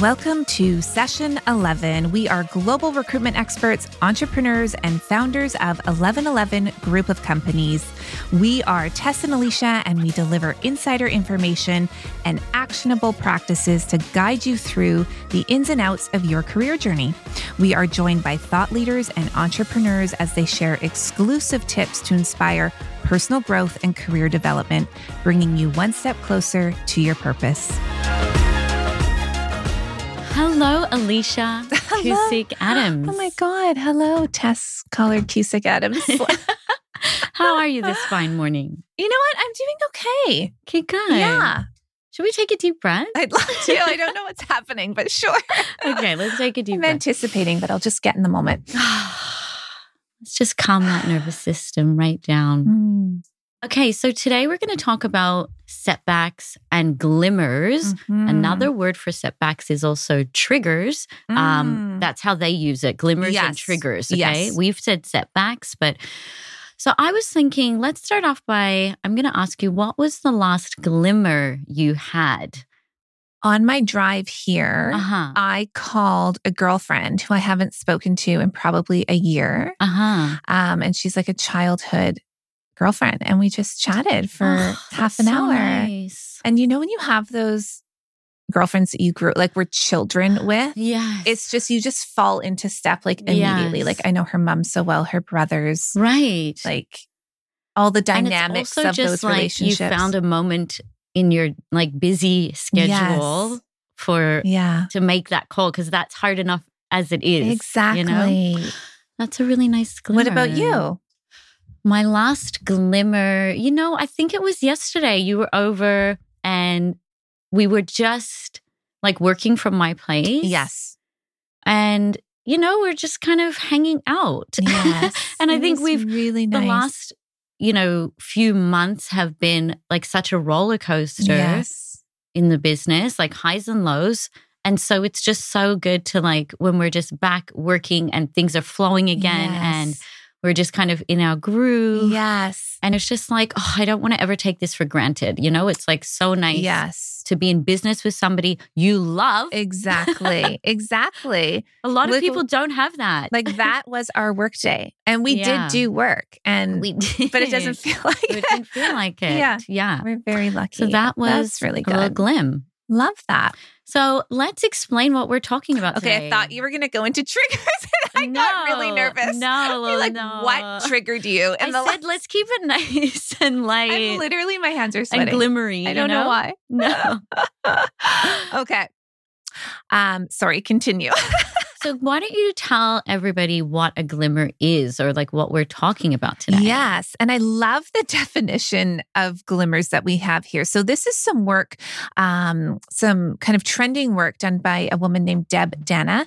Welcome to session 11. We are global recruitment experts, entrepreneurs, and founders of 1111 Group of Companies. We are Tess and Alisha, and we deliver insider information and actionable practices to guide you through the ins and outs of your career journey. We are joined by thought leaders and entrepreneurs as they share exclusive tips to inspire personal growth and career development, bringing you one step closer to your purpose. Hello, Alisha Hello. Cusick Adams. Oh my God. Hello, Tess Collard Cusick Adams. How are you this fine morning? You know what? I'm doing okay. Okay, good. Yeah. Should we take a deep breath? I'd love to. I don't know what's happening, but sure. Okay, let's take a deep I'm breath. anticipating, but I'll just get in the moment. let's just calm that nervous system right down. Mm. Okay, so today we're going to talk about setbacks and glimmers. Mhm. Another word for setbacks is also triggers. Um, Mm. that's how they use it glimmers and triggers. Okay. Yes. We've said setbacks, but so I was thinking, let's start off by I'm going to ask you, what was the last glimmer you had? On my drive here, Uh huh. I called a girlfriend who I haven't spoken to in probably a year. Uh huh. Um, and she's like a childhood girlfriend. And we just chatted for oh, half an hour. Nice. And you know, when you have those girlfriends that you grew like were children with, yeah, it's just you just fall into step like immediately. Yes. Like I know her mom so well, her brothers, right. like all the dynamics also of just those like relationships. You found a moment in your like busy schedule Yes. for yeah, to make that call because that's hard enough as it is. exactly. You know? That's a really nice glimmer. What about you? My last glimmer, you know, I think it was yesterday. You were over and we were just like working from my place. Yes, And, you know, we're just kind of hanging out. yes. And I think we've- really nice. the last, you know, few months have been like such a roller coaster yes, in the business, like highs and lows. And so it's just so good to like when we're just back working and things are flowing again and Yes. We're just kind of in our groove. yes, And it's just like, oh, I don't want to ever take this for granted. You know, it's like so nice yes. to be in business with somebody you love. Exactly, exactly. A lot of people don't have that. Like that was our work day, and we Yeah. did do work, and we did. but it doesn't feel like it it. didn't feel like it. Yeah. Yeah. We're very lucky. So that was That's really a little glim. Love that. So let's explain what we're talking about Okay, today. I thought you were going to go into triggers, and I got really nervous. No, You're like, no. what triggered you? I And said, let's keep it nice and light I'm literally, my hands are and sweating. glimmery. I don't know, why. No. okay. Um, sorry, continue. So why don't you tell everybody what a glimmer is or like what we're talking about today? Yes. And I love the definition of glimmers that we have here. So, this is some work, um, some kind of trending work done by a woman named Deb Dana,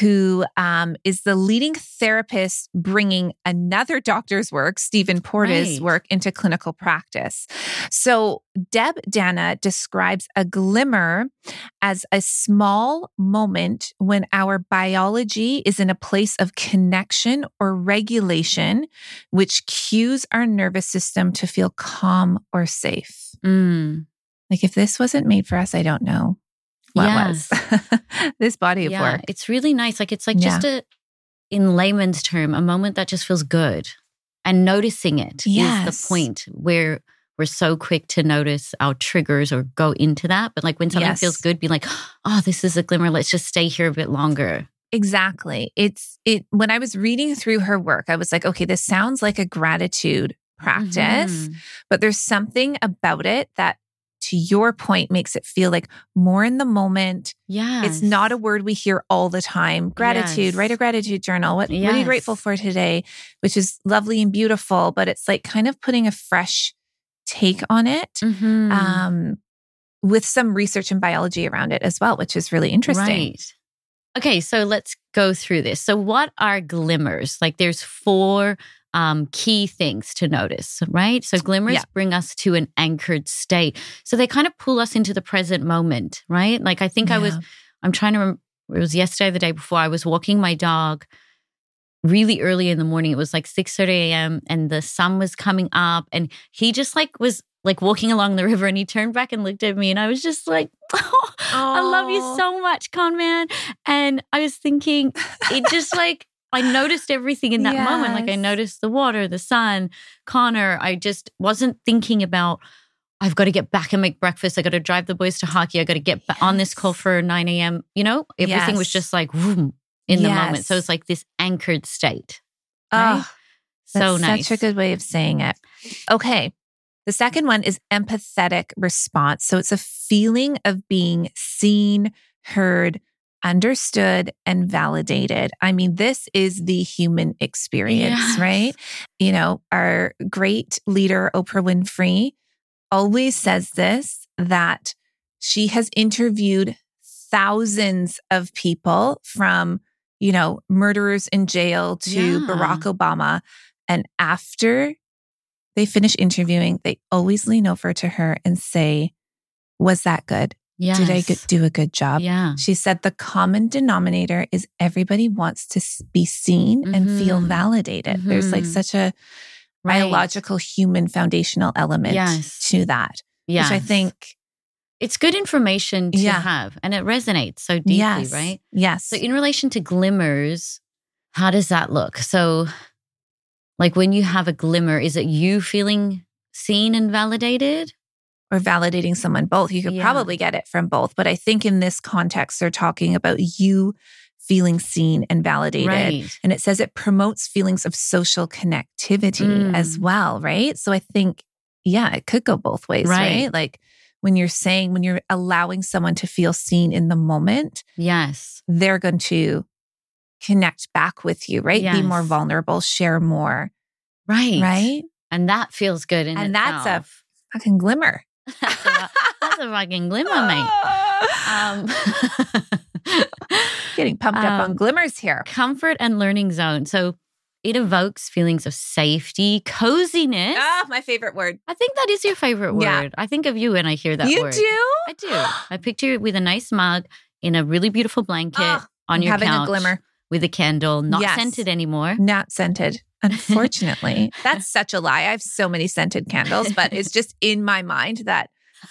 who um, is the leading therapist bringing another doctor's work, Stephen Porges's Right. work, into clinical practice. So, Deb Dana describes a glimmer as a small moment when our biology is in a place of connection or regulation, which cues our nervous system to feel calm or safe. Mm. Like if this wasn't made for us, I don't know what was. this body of yeah. work. It's really nice. Like it's like just a in layman's term, a moment that just feels good. And noticing it is Yes. the point where we're so quick to notice our triggers or go into that. But like when something Yes. feels good, be like, oh, this is a glimmer. Let's just stay here a bit longer. Exactly. It's it when I was reading through her work, I was like, okay, this sounds like a gratitude practice, Mhm. but there's something about it that to your point makes it feel like more in the moment. Yeah. It's not a word we hear all the time. Gratitude, Yes. write a gratitude journal. What, what are you grateful for today? Which is lovely and beautiful, but it's like kind of putting a fresh take on it. Mhm. Um, with some research and biology around it as well, which is really interesting. Right. Okay, so let's go through this. So, what are glimmers? Like, there's four um, key things to notice, right? So, glimmers Yeah. bring us to an anchored state. So, they kind of pull us into the present moment, right? Like, I think I was, I'm trying to remember, it was yesterday, the day before, I was walking my dog really early in the morning. It was like 6 30 a.m. and the sun was coming up, and he just like was like walking along the river and he turned back and looked at me and I was just like, oh, I love you so much, con man. And I was thinking, it just like, I noticed everything in that moment. Like I noticed the water, the sun, Connor. I just wasn't thinking about, I've got to get back and make breakfast. I got to drive the boys to hockey. I got to get ba- on this call for 9 a.m. You know, everything was just like vroom, in the moment. So it's like this anchored state. Right? Oh, so That's nice. Such a good way of saying it. Okay. The second one is empathetic response. So it's a feeling of being seen, heard, understood, and validated. I mean, this is the human experience, Yes. right? You know, our great leader, Oprah Winfrey, always says this that she has interviewed thousands of people from, you know, murderers in jail to Yeah. Barack Obama. And after they finish interviewing, they always lean over to her and say, Was that good? Yes. Did I do a good job? Yeah. She said the common denominator is everybody wants to be seen and feel Mhm. validated. There's like Mhm. such a Right. biological human foundational element Yes. to that, Yes. which I think, it's good information to Yeah. have and it resonates so deeply, yes, right? Yes. So, in relation to glimmers, how does that look? So, like when you have a glimmer, is it you feeling seen and validated? or validating someone both. You could Yeah. probably get it from both. But I think in this context, they're talking about you feeling seen and validated. Right. And it says it promotes feelings of social connectivity Mm. as well, right? So I think, yeah, it could go both ways, Right. right? Like when you're saying, when you're allowing someone to feel seen in the moment, Yes. they're going to connect back with you, right? Be more vulnerable, share more, Right. right? And that feels good in And that's a fucking glimmer. that's, a, that's a fucking glimmer, mate. Um, Getting pumped up on Um, glimmers here. comfort and learning zone. So it evokes feelings of safety, coziness. Ah, my favorite word. I think that is your favorite word. Yeah. I think of you when I hear that you word. do? I do. I picture you with a nice mug in a really beautiful blanket Ah, on your having couch a glimmer, with a candle, not Yes. scented anymore. not scented. Unfortunately, that's such a lie. I have so many scented candles, but it's just in my mind that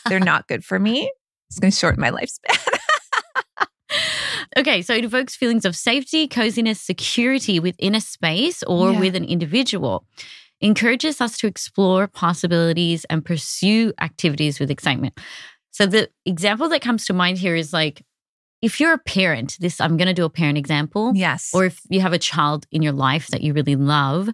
they're not good for me. It's going to shorten my lifespan. Okay, so it evokes feelings of safety, coziness, security within a space or Yeah. with an individual. Encourages us to explore possibilities and pursue activities with excitement. So the example that comes to mind here is like if you're a parent, this I'm going to do a parent example. yes. or if you have a child in your life that you really love,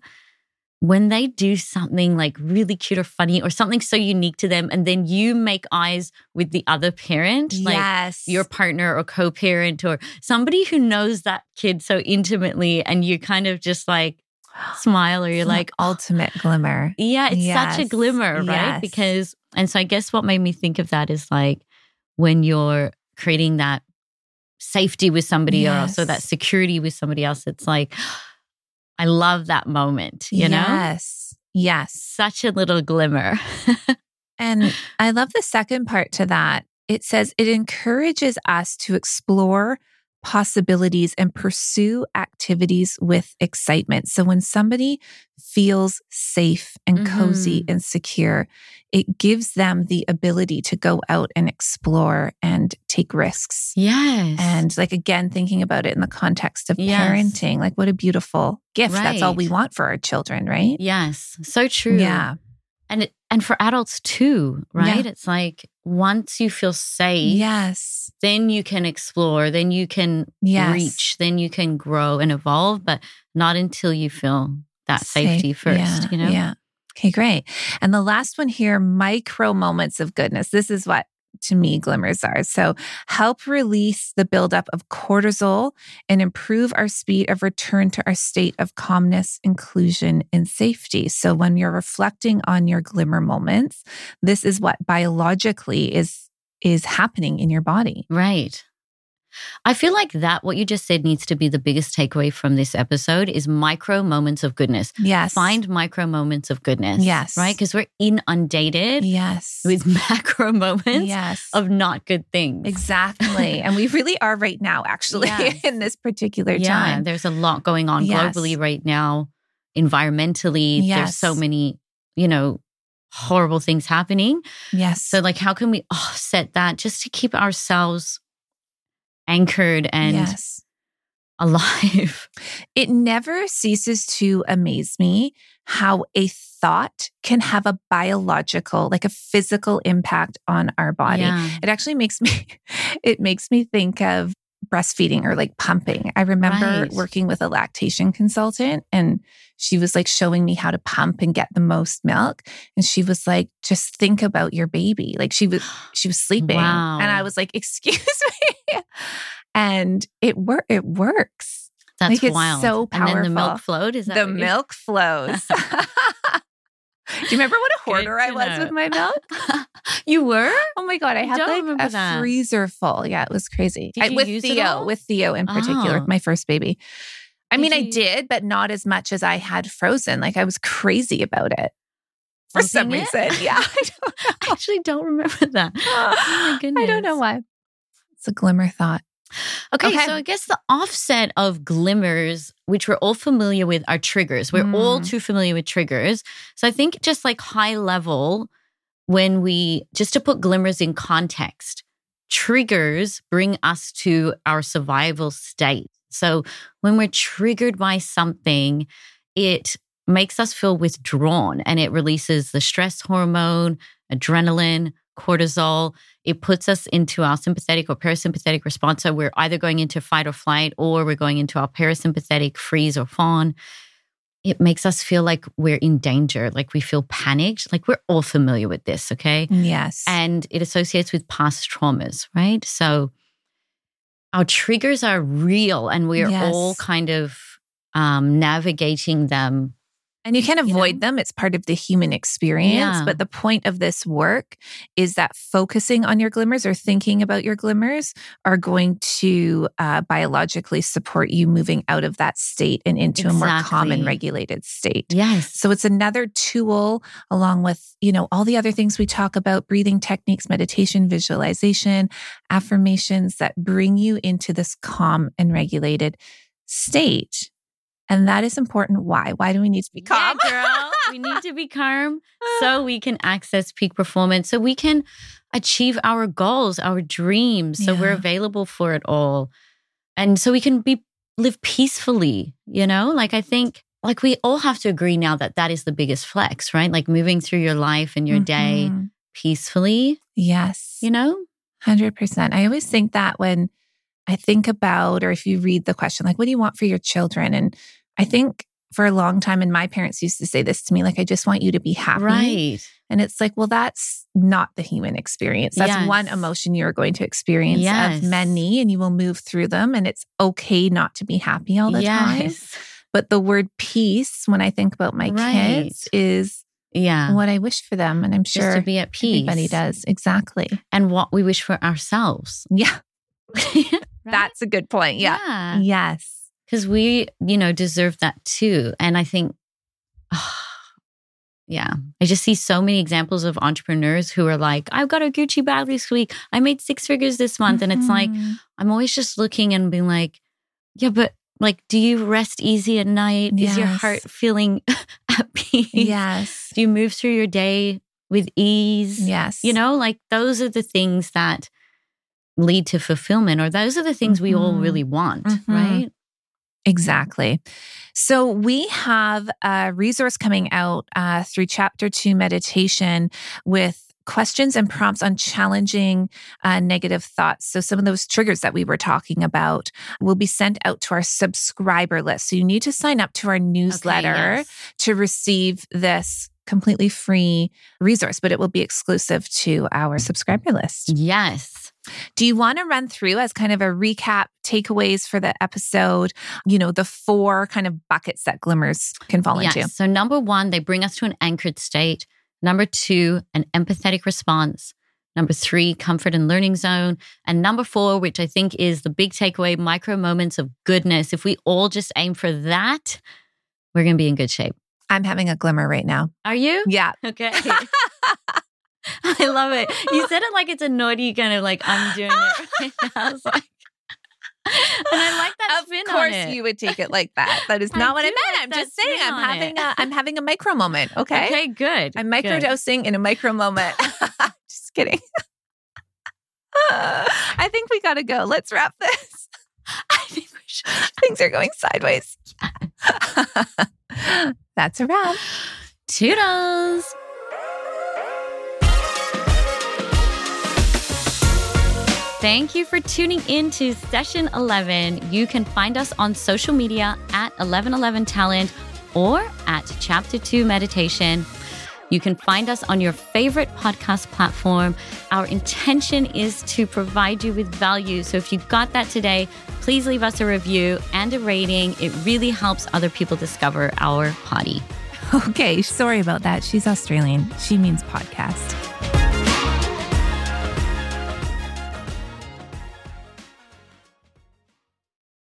when they do something like really cute or funny or something so unique to them, and then you make eyes with the other parent, like yes. your partner or co parent or somebody who knows that kid so intimately, and you kind of just like smile or you're like, oh, ultimate glimmer. yeah, it's such a glimmer, right? yes. Because, and so I guess what made me think of that is like when you're creating that safety with somebody else or that security with somebody else, it's like, I love that moment, you know? Yes. Yes. Such a little glimmer. And I love the second part to that. It says it encourages us to explore possibilities and pursue activities with excitement. So when somebody feels safe and cozy Mhm. and secure, it gives them the ability to go out and explore and take risks. yes. And like again, thinking about it in the context of Yes. parenting, like what a beautiful gift. That's all we want for our children, right? yes, so true. Yeah. And it, and for adults too, right? It's like once you feel safe, Yes. then you can explore, then you can Yes. reach, then you can grow and evolve, but not until you feel that Safe. safety first, Yeah, you know? Yeah. Okay, great. And the last one here micro moments of goodness. This is what to me glimmers are. So, help release the buildup of cortisol and improve our speed of return to our state of calmness, inclusion, and safety. So, when you're reflecting on your glimmer moments, this is what biologically is is happening in your body. Right. I feel like that, what you just said, needs to be the biggest takeaway from this episode is micro moments of goodness. Yes. Find micro moments of goodness. Yes. Right? Because we're inundated Yes. with macro moments yes. of not good things. Exactly. and we really are right now, actually, Yes. in this particular Yeah, time. there's a lot going on Yes. globally right now, environmentally. There's so many, you know, horrible things happening. Yes. So, like, how can we offset that just to keep ourselves anchored and yes. alive? It never ceases to amaze me how a thought can have a biological, like a physical impact on our body. Yeah. It actually makes me, it makes me think of breastfeeding or like pumping. I remember Right. working with a lactation consultant and she was like showing me how to pump and get the most milk. And she was like, just think about your baby. Like she was, she was sleeping. Wow. And I was like, excuse me. And it work it works. That's Like, it's wild. so And then the milk flowed. Is that The you- milk flows. Do you remember what a Good hoarder I was know. with my milk? you were? Oh my god, I had like a that. freezer full. Yeah, it was crazy. I- with Theo, with Theo in particular, Oh. my first baby. I Did mean, I did, but not as much as I had frozen. Like I was crazy about it for some Pumping it? reason. Yeah, I don't I actually don't remember that. Oh my goodness. I don't know why. It's a glimmer thought. Okay, Okay. so I guess the offset of glimmers, which we're all familiar with, are triggers. We're all Mm. too familiar with triggers. So I think just like high level, when we just to put glimmers in context, triggers bring us to our survival state. So when we're triggered by something, it makes us feel withdrawn and it releases the stress hormone, adrenaline, cortisol. It puts us into our sympathetic or parasympathetic response. So we're either going into fight or flight or we're going into our parasympathetic freeze or fawn. It makes us feel like we're in danger, like we feel panicked. Like we're all familiar with this, okay? Yes. and it associates with past traumas, right? So our triggers are real and we're Yes. all kind of um, navigating them. And you can't You avoid know? them. It's part of the human experience. Yeah. But the point of this work is that focusing on your glimmers or thinking about your glimmers are going to uh, biologically support you moving out of that state and into a more calm and regulated state. Yes. So it's another tool along with, you know, all the other things we talk about, breathing techniques, meditation, visualization, affirmations that bring you into this calm and regulated state. And that is important. Why? Why do we need to be calm? Yeah, girl. we need to be calm so we can access peak performance, so we can achieve our goals, our dreams, so we're available for it all. And so we can be live peacefully, you know? Like I think like we all have to agree now that that is the biggest flex, right? Like moving through your life and your day Mhm. peacefully, Yes. you know? 100%. I always think that when I think about, or if you read the question, like, what do you want for your children? And I think for a long time, and my parents used to say this to me, like, I just want you to be happy. Right. And it's like, well, that's not the human experience. That's Yes. one emotion you're going to experience Yes. of many, and you will move through them. And it's okay not to be happy all the time. But the word peace, when I think about my Right. kids, is Yeah. what I wish for them. And I'm Just sure to be at peace. everybody does. Exactly. And what we wish for ourselves. Yeah. Right? That's a good point. Yeah. Yeah. Yes. because we you know deserve that too and i think yeah i just see so many examples of entrepreneurs who are like i've got a gucci bag this week i made six figures this month and it's like Mhm. i'm always just looking and being like yeah but like do you rest easy at night is your heart feeling at peace yes. do you move through your day with ease Yes. you know like those are the things that lead to fulfillment or those are the things we all really want Mhm. right Exactly. So we have a resource coming out uh, through chapter two meditation with questions and prompts on challenging uh, negative thoughts. So some of those triggers that we were talking about will be sent out to our subscriber list. So you need to sign up to our Okay, newsletter yes. to receive this completely free resource, but it will be exclusive to our subscriber list. yes Do you want to run through as kind of a recap takeaways for the episode, you know, the four kind of buckets that glimmers can fall Yes. into? So, number one, they bring us to an anchored state. Number two, an empathetic response. Number three, comfort and learning zone. And number four, which I think is the big takeaway, micro moments of goodness. If we all just aim for that, we're going to be in good shape. I'm having a glimmer right now. Are you? Yeah. Okay. I love it. You said it like it's a naughty kind of like I'm doing it right now. I was like, and I like that of course you would take it like that. That is I not what I meant. like I'm just saying I'm having it. a I'm having a micro moment. Okay. Okay, good. I'm good. microdosing in a micro moment. just kidding. I think we gotta go. Let's wrap this. I think we should. Things are going sideways. That's a wrap. Toodles. Thank you for tuning in to session 11. You can find us on social media at 1111 Talent or at Chapter 2 Meditation. You can find us on your favorite podcast platform. Our intention is to provide you with value. So if you got that today, please leave us a review and a rating. It really helps other people discover our potty. Okay, sorry about that. She's Australian. She means podcast.